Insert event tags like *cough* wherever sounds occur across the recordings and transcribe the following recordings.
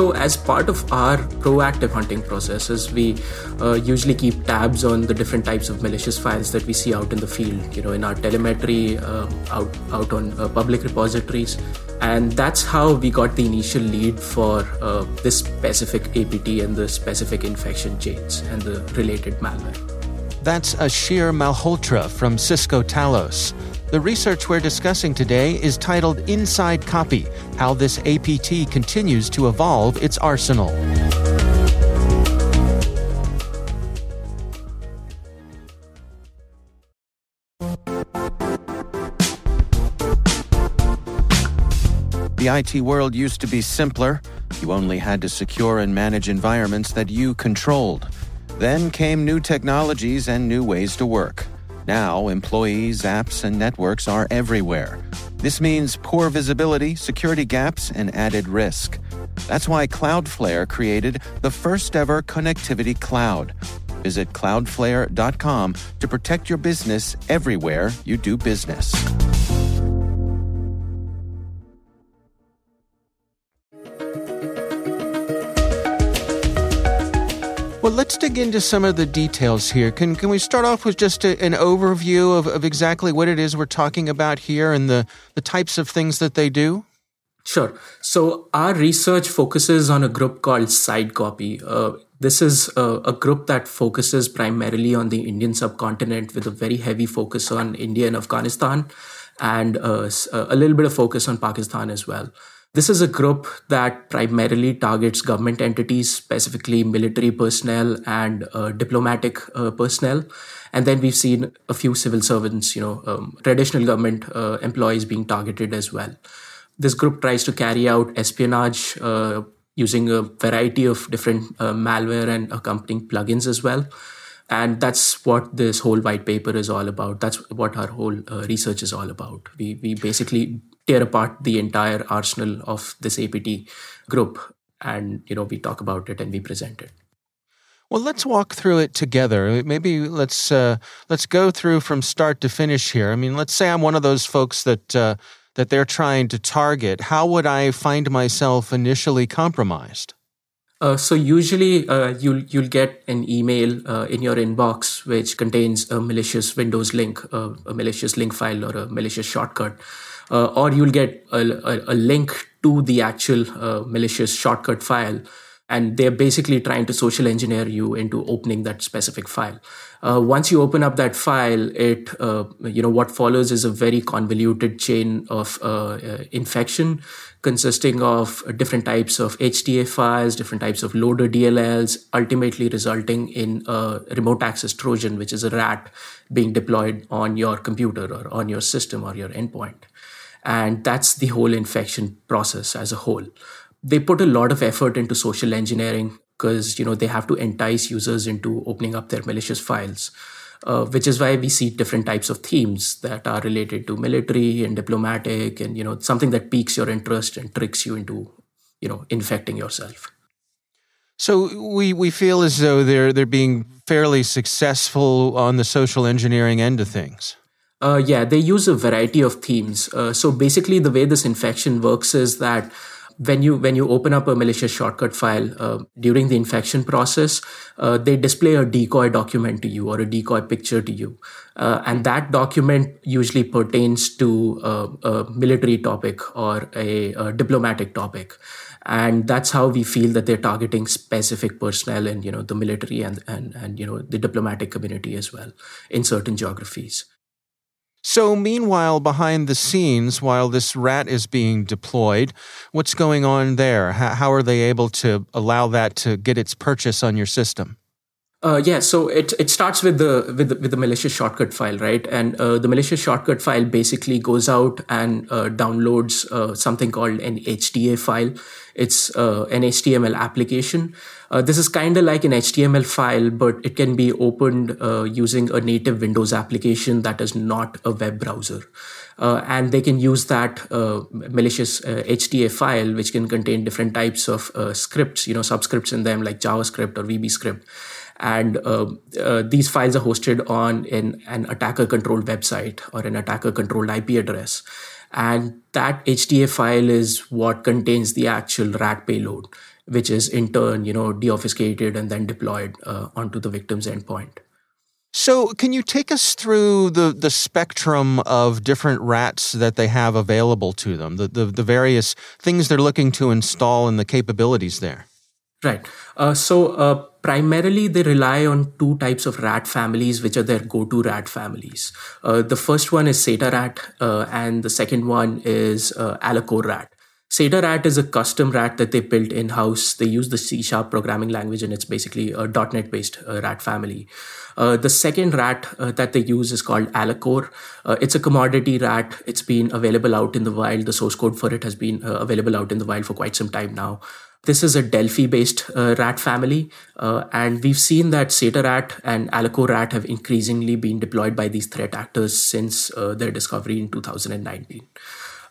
So, as part of our proactive hunting processes, we uh, usually keep tabs on the different types of malicious files that we see out in the field, you know, in our telemetry, uh, out, out on uh, public repositories. And that's how we got the initial lead for uh, this specific APT and the specific infection chains and the related malware. That's Asheer Malhotra from Cisco Talos. The research we're discussing today is titled InSideCopy How This APT Continues to Evolve Its Arsenal. The IT world used to be simpler. You only had to secure and manage environments that you controlled. Then came new technologies and new ways to work. Now, employees, apps, and networks are everywhere. This means poor visibility, security gaps, and added risk. That's why Cloudflare created the first ever connectivity cloud. Visit cloudflare.com to protect your business everywhere you do business. Well, let's dig into some of the details here. Can, can we start off with just a, an overview of, of exactly what it is we're talking about here and the, the types of things that they do? Sure. So, our research focuses on a group called SideCopy. Uh, this is a, a, group that focuses primarily on the Indian subcontinent with a very heavy focus on India and Afghanistan and uh, a little bit of focus on Pakistan as well. This is a group that primarily targets government entities, specifically military personnel and uh, diplomatic uh, personnel. And then we've seen a few civil servants, you know, um, traditional government uh, employees being targeted as well. This group tries to carry out espionage uh, using a variety of different uh, malware and accompanying plugins as well and that's what this whole white paper is all about that's what our whole uh, research is all about we we basically tear apart the entire arsenal of this APT group. And, you know, we talk about it and we present it. Well, let's walk through it together. Maybe let's uh, let's go through from start to finish here. I mean, let's say I'm one of those folks that uh, that they're trying to target. How would I find myself initially compromised? Uh, so usually uh, you'll you'll get an email uh, in your inbox which contains a malicious Windows link, uh, a malicious link file, or a malicious shortcut uh, or you'll get a, a, a, link to the actual uh, malicious shortcut file and they're basically trying to social engineer you into opening that specific file. Uh, once you open up that file, it uh, you know what follows is a very convoluted chain of uh, uh infection, consisting of different types of HTA files, different types of loader DLLs, ultimately resulting in a remote access Trojan, which is a rat being deployed on your computer or on your system or your endpoint. And that's the whole infection process as a whole. They put a lot of effort into social engineering because you know they have to entice users into opening up their malicious files. Uh, which is why we see different types of themes that are related to military and diplomatic and you know something that piques your interest and tricks you into you know infecting yourself So we, we feel as though they're they're being fairly successful on the social engineering end of things. Uh, yeah, they use a variety of themes. Uh, so basically, the way this infection works is that when you when you open up a malicious shortcut file uh, during the infection process, uh, they display a decoy document to you or a decoy picture to you, uh, and that document usually pertains to uh, a military topic or a, a, diplomatic topic, and that's how we feel that they're targeting specific personnel in you know the military and and and you know the diplomatic community as well in certain geographies. So, meanwhile, behind the scenes, while this rat is being deployed, what's going on there? How, are they able to allow that to get its purchase on your system? Uh, yeah, so it it starts with the with the, with the malicious shortcut file, right? And uh, the malicious shortcut file basically goes out and uh, downloads uh, something called an HTA file. It's uh, an HTML application. Uh, this is kind of like an HTML file, but it can be opened using a native Windows application that is not a web browser. and they can use that malicious HTA file, which can contain different types of scripts, you know, subscripts in them like JavaScript or VBScript and uh, uh, these files are hosted on in an attacker controlled website or an attacker controlled ip address and that hta file is what contains the actual rat payload which is in turn you know deobfuscated and then deployed uh, onto the victim's endpoint so, can you take us through the, the spectrum of different rats that they have available to them, the, the, the various things they're looking to install and the capabilities there? Right. Uh, so uh, primarily they rely on two types of rat families, which are their go-to rat families. Uh, the first one is CetaRAT, uh, and the second one is uh, rat. CetaRAT is a custom rat that they built in-house. They use the C Sharp programming language, and it's basically a .NET-based uh, rat family. Uh, the second rat uh, that they use is called AllaKore. Uh, it's a commodity rat. It's been available out in the wild. The source code for it has been available out in the wild for quite some time now. This is a Delphi based uh, rat family, uh, and we've seen that CetaRAT and AllaKore rat have increasingly been deployed by these threat actors since uh, their discovery in 2019.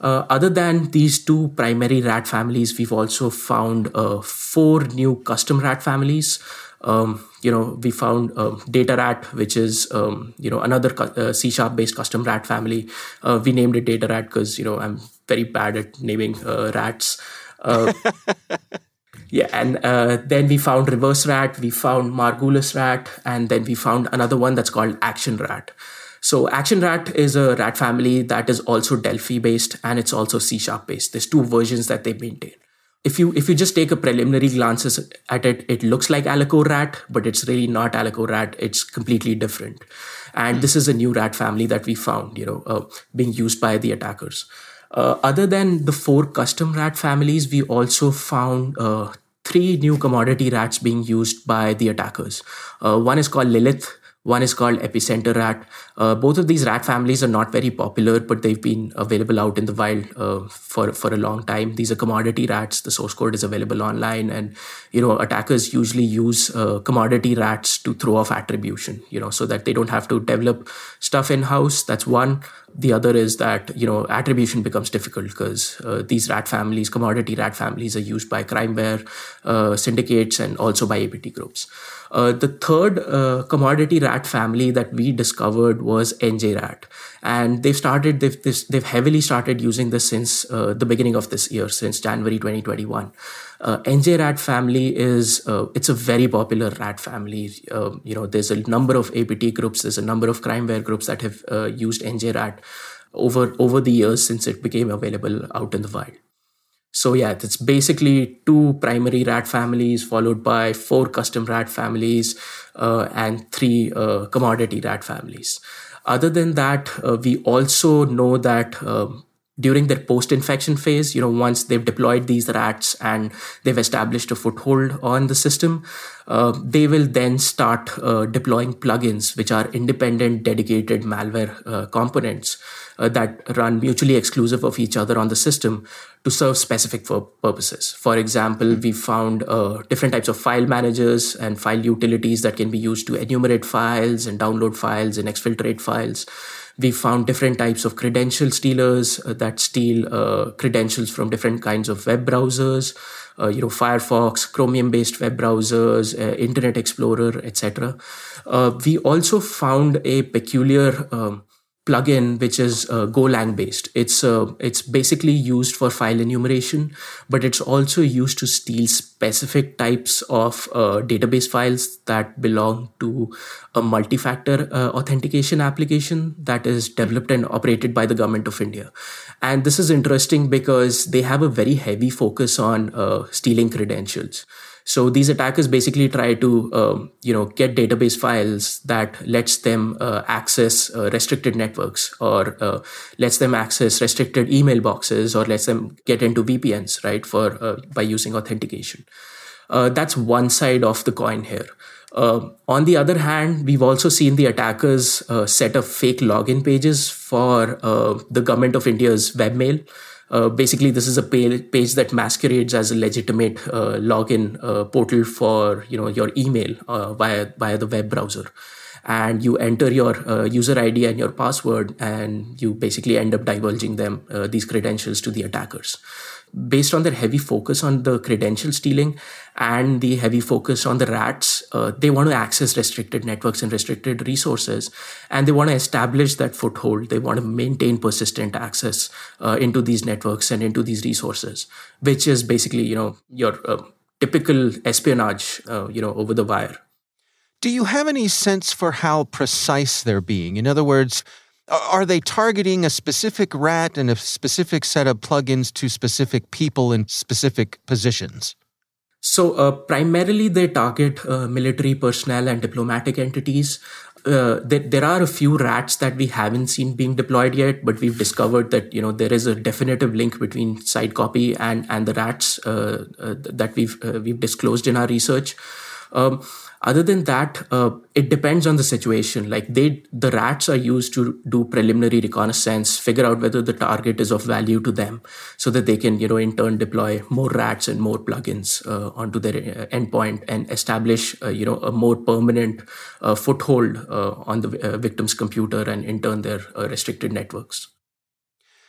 Uh, other than these two primary rat families, we've also found uh, four new custom rat families. Um, you know, we found um, Data Rat, which is um, you know another uh, C sharp based custom rat family. we named it Data Rat because you know I'm very bad at naming rats. Uh, *laughs* yeah, and uh, then we found reverse rat, we found Margulas rat, and then we found another one that's called action rat. So action rat is a rat family that is also Delphi based and it's also C sharp based. There's two versions that they maintain. If you if you just take a preliminary glances at it, it looks like AllaKore rat, but it's really not AllaKore rat. It's completely different. And this is a new rat family that we found, you know, uh, being used by the attackers. Uh, other than the four custom rat families, we also found uh, three new commodity rats being used by the attackers. Uh, one is called Lilith, one is called Epicenter Rat. Uh, both of these rat families are not very popular, but they've been available out in the wild uh, for for a long time. These are commodity rats. The source code is available online, and you know attackers usually use uh, commodity rats to throw off attribution. You know, so that they don't have to develop stuff in house. That's one. The other is that you know attribution becomes difficult because uh, these rat families, commodity rat families, are used by crimeware uh, syndicates and also by APT groups. Uh, the third uh, commodity rat family that we discovered was NJRat, and they've started they've they've heavily started using this since uh, the beginning of this year, since January 2021. Uh, NJRat family is uh, it's a very popular rat family. Um, you know, there's a number of APT groups, there's a number of crimeware groups that have uh, used NJRat over over the years since it became available out in the wild. So yeah, it's basically two primary rat families followed by four custom rat families uh, and three uh, commodity rat families. Other than that, uh, we also know that um, during their post-infection phase, you know, once they've deployed these rats and they've established a foothold on the system, uh, they will then start uh, deploying plugins, which are independent, dedicated malware uh, components uh, that run mutually exclusive of each other on the system to serve specific purposes. For example, we found uh, different types of file managers and file utilities that can be used to enumerate files and download files and exfiltrate files we found different types of credential stealers uh, that steal uh, credentials from different kinds of web browsers. uh, you know, Firefox, Chromium-based web browsers, uh, Internet Explorer, etc. Uh, we also found a peculiar um, plugin which is uh, Golang based. It's uh, it's basically used for file enumeration, but it's also used to steal specific types of uh, database files that belong to a multi-factor uh, authentication application that is developed and operated by the government of India. And this is interesting because they have a very heavy focus on uh, stealing credentials. So these attackers basically try to, um, you know, get database files that lets them uh, access uh, restricted networks or uh, lets them access restricted email boxes or lets them get into VPNs, right? For uh, by using authentication. Uh, that's one side of the coin here. Uh, on the other hand, we've also seen the attackers set up fake login pages for the government of India's webmail. Uh, basically, this is a page that masquerades as a legitimate uh, login uh, portal for you know your email uh, via via the web browser, and you enter your uh, user ID and your password, and you basically end up divulging them these credentials to the attackers based on their heavy focus on the credential stealing and the heavy focus on the rats, uh, they want to access restricted networks and restricted resources. And they want to establish that foothold. They want to maintain persistent access uh, into these networks and into these resources, which is basically, you know, your uh, typical espionage, uh, you know, over the wire. Do you have any sense for how precise they're being? In other words, are they targeting a specific rat and a specific set of plugins to specific people in specific positions? So, uh, primarily, they target uh, military personnel and diplomatic entities. Uh, there, there, are a few rats that we haven't seen being deployed yet, but we've discovered that you know there is a definitive link between SideCopy and and the rats uh, uh, that we've uh, we've disclosed in our research. Um, other than that, uh, it depends on the situation. Like they, the rats are used to do preliminary reconnaissance, figure out whether the target is of value to them, so that they can, you know, in turn deploy more rats and more plugins uh, onto their uh, endpoint and establish, uh, you know, a more permanent uh, foothold uh, on the victim's computer and in turn their restricted networks.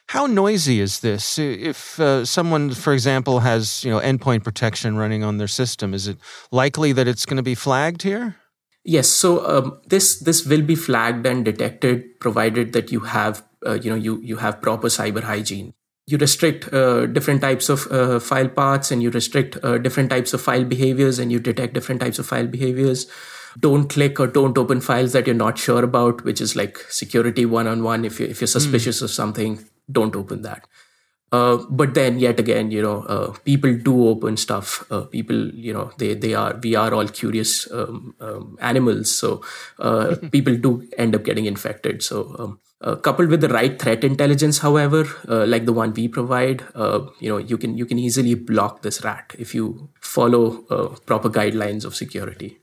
How noisy is this? If uh, someone, for example, has you know endpoint protection running on their system, is it likely that it's going to be flagged here? Yes. So um, this this will be flagged and detected, provided that you have uh, you know you you have proper cyber hygiene. You restrict uh, different types of uh, file paths, and you restrict uh, different types of file behaviors, and you detect different types of file behaviors don't click or don't open files that you're not sure about, which is like security one on one. If you if you're suspicious mm. of something, don't open that. Uh, but then yet again, you know, uh, people do open stuff. Uh, people, you know, they they are we are all curious um, um, animals, so uh, *laughs* people do end up getting infected. So. Um, uh, coupled with the right threat intelligence, however, uh, like the one we provide, you know, you can you can easily block this rat if you follow proper guidelines of security.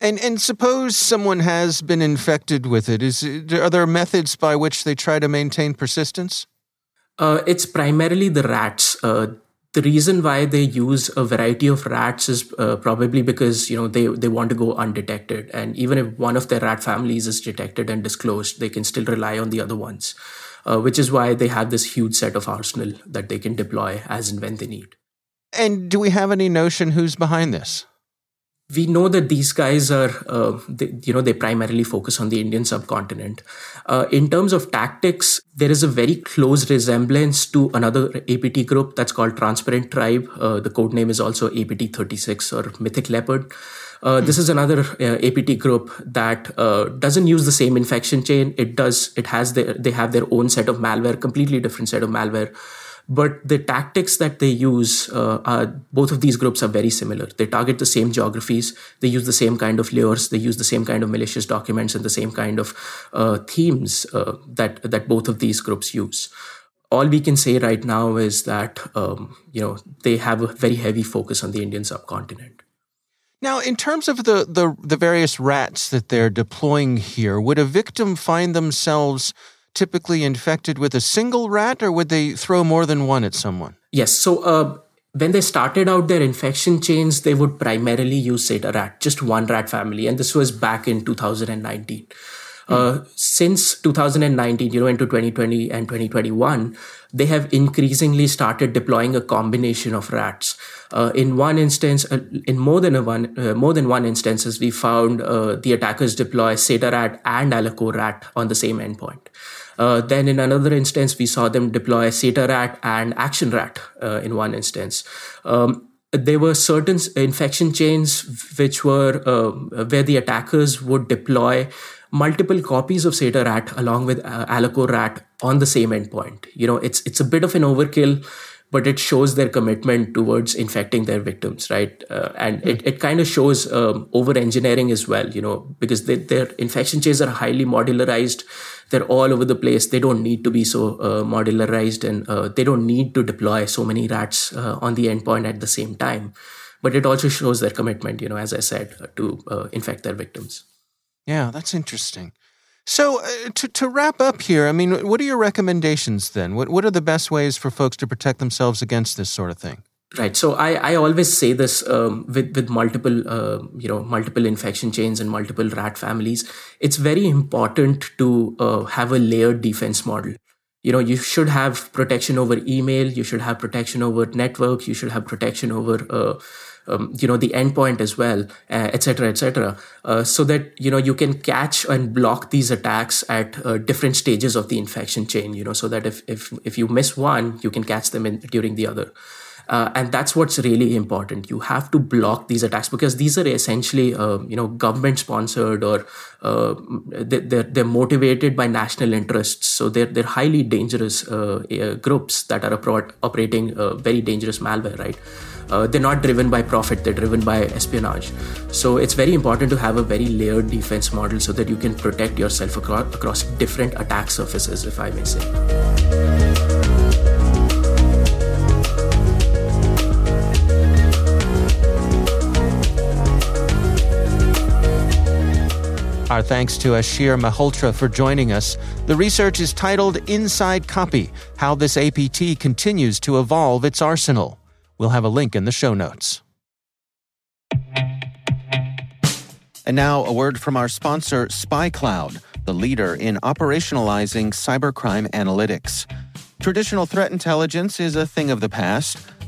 And and suppose someone has been infected with it. Is are there methods by which they try to maintain persistence? Uh, it's primarily the rats. Uh, the reason why they use a variety of rats is uh, probably because you know they they want to go undetected, and even if one of their rat families is detected and disclosed, they can still rely on the other ones. Uh, which is why they have this huge set of arsenal that they can deploy as and when they need. And do we have any notion who's behind this? We know that these guys are, uh, they, you know, they primarily focus on the Indian subcontinent. Uh, in terms of tactics, there is a very close resemblance to another APT group that's called Transparent Tribe. Uh, the code name is also APT 36 or Mythic Leopard. Uh, hmm. This is another uh, APT group that uh, doesn't use the same infection chain. It does. It has their. They have their own set of malware, completely different set of malware but the tactics that they use, uh, are, both of these groups are very similar. They target the same geographies, they use the same kind of layers, they use the same kind of malicious documents and the same kind of uh, themes uh, that that both of these groups use. All we can say right now is that um, you know they have a very heavy focus on the Indian subcontinent. Now, in terms of the, the, the various rats that they're deploying here, would a victim find themselves typically infected with a single rat, or would they throw more than one at someone? Yes. So, uh, when they started out their infection chains, they would primarily use Zeta rat, just one rat family, and this was back in 2019. Uh, since 2019, you know, into 2020 and 2021, they have increasingly started deploying a combination of rats. Uh, in one instance, uh, in more than a one, uh, more than one instances, we found uh, the attackers deploy CetaRAT and AllaKoreRAT on the same endpoint. Uh, then in another instance, we saw them deploy CetaRAT and ActionRat uh, in one instance. Um, there were certain infection chains which were uh, where the attackers would deploy multiple copies of CetaRAT along with uh, AllaKoreRAT on the same endpoint. You know, it's it's a bit of an overkill, but it shows their commitment towards infecting their victims, right? Uh, and it, it kind of shows um, over engineering as well, you know, because they, their infection chains are highly modularized they're all over the place. They don't need to be so uh, modularized and uh, they don't need to deploy so many rats uh, on the endpoint at the same time. But it also shows their commitment, you know, as I said, uh, to uh, infect their victims. Yeah, that's interesting. So, to, to wrap up here, I mean, what are your recommendations then? What, what are the best ways for folks to protect themselves against this sort of thing? Right. So I, I always say this um, with with multiple uh, you know multiple infection chains and multiple rat families. It's very important to uh, have a layered defense model. You know, you should have protection over email. You should have protection over network. You should have protection over uh, um, you know the endpoint as well, etc., uh, etc. Et uh, so that you know you can catch and block these attacks at uh, different stages of the infection chain. You know, so that if if if you miss one, you can catch them in, during the other. Uh, and that's what's really important. You have to block these attacks because these are essentially, uh, you know, government sponsored or uh, they're, they're motivated by national interests. So they're, they're highly dangerous uh, uh, groups that are operating uh, very dangerous malware, right? they're not driven by profit, they're driven by espionage. So it's very important to have a very layered defense model so that you can protect yourself across different attack surfaces, if I may say. Our thanks to Asheer Malhotra for joining us. The research is titled InSideCopy How This APT Continues to Evolve Its Arsenal. We'll have a link in the show notes. And now, a word from our sponsor, SpyCloud, the leader in operationalizing cybercrime analytics. Traditional threat intelligence is a thing of the past.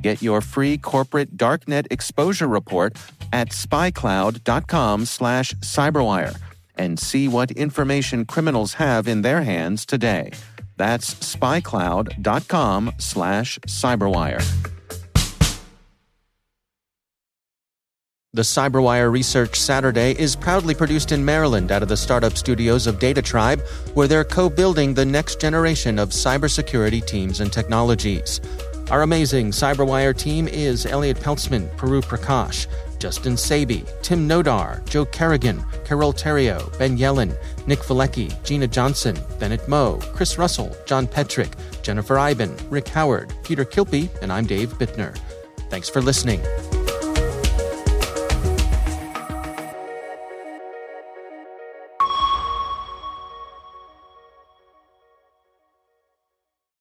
Get your free corporate darknet exposure report at spycloud.com slash cyberwire and see what information criminals have in their hands today. That's spycloud.com slash cyberwire. The Cyberwire Research Saturday is proudly produced in Maryland out of the startup studios of DataTribe, where they're co building the next generation of cybersecurity teams and technologies. Our amazing Cyberwire team is Elliot Peltzman, Puru Prakash, Justin Sabie, Tim Nodar, Joe Carrigan, Carole Theriault, Ben Yelin, Nick Veliky, Gina Johnson, Bennett Moe, Chris Russell, John Petrik, Jennifer Eiben, Rick Howard, Peter Kilpe, and I'm Dave Bittner. Thanks for listening.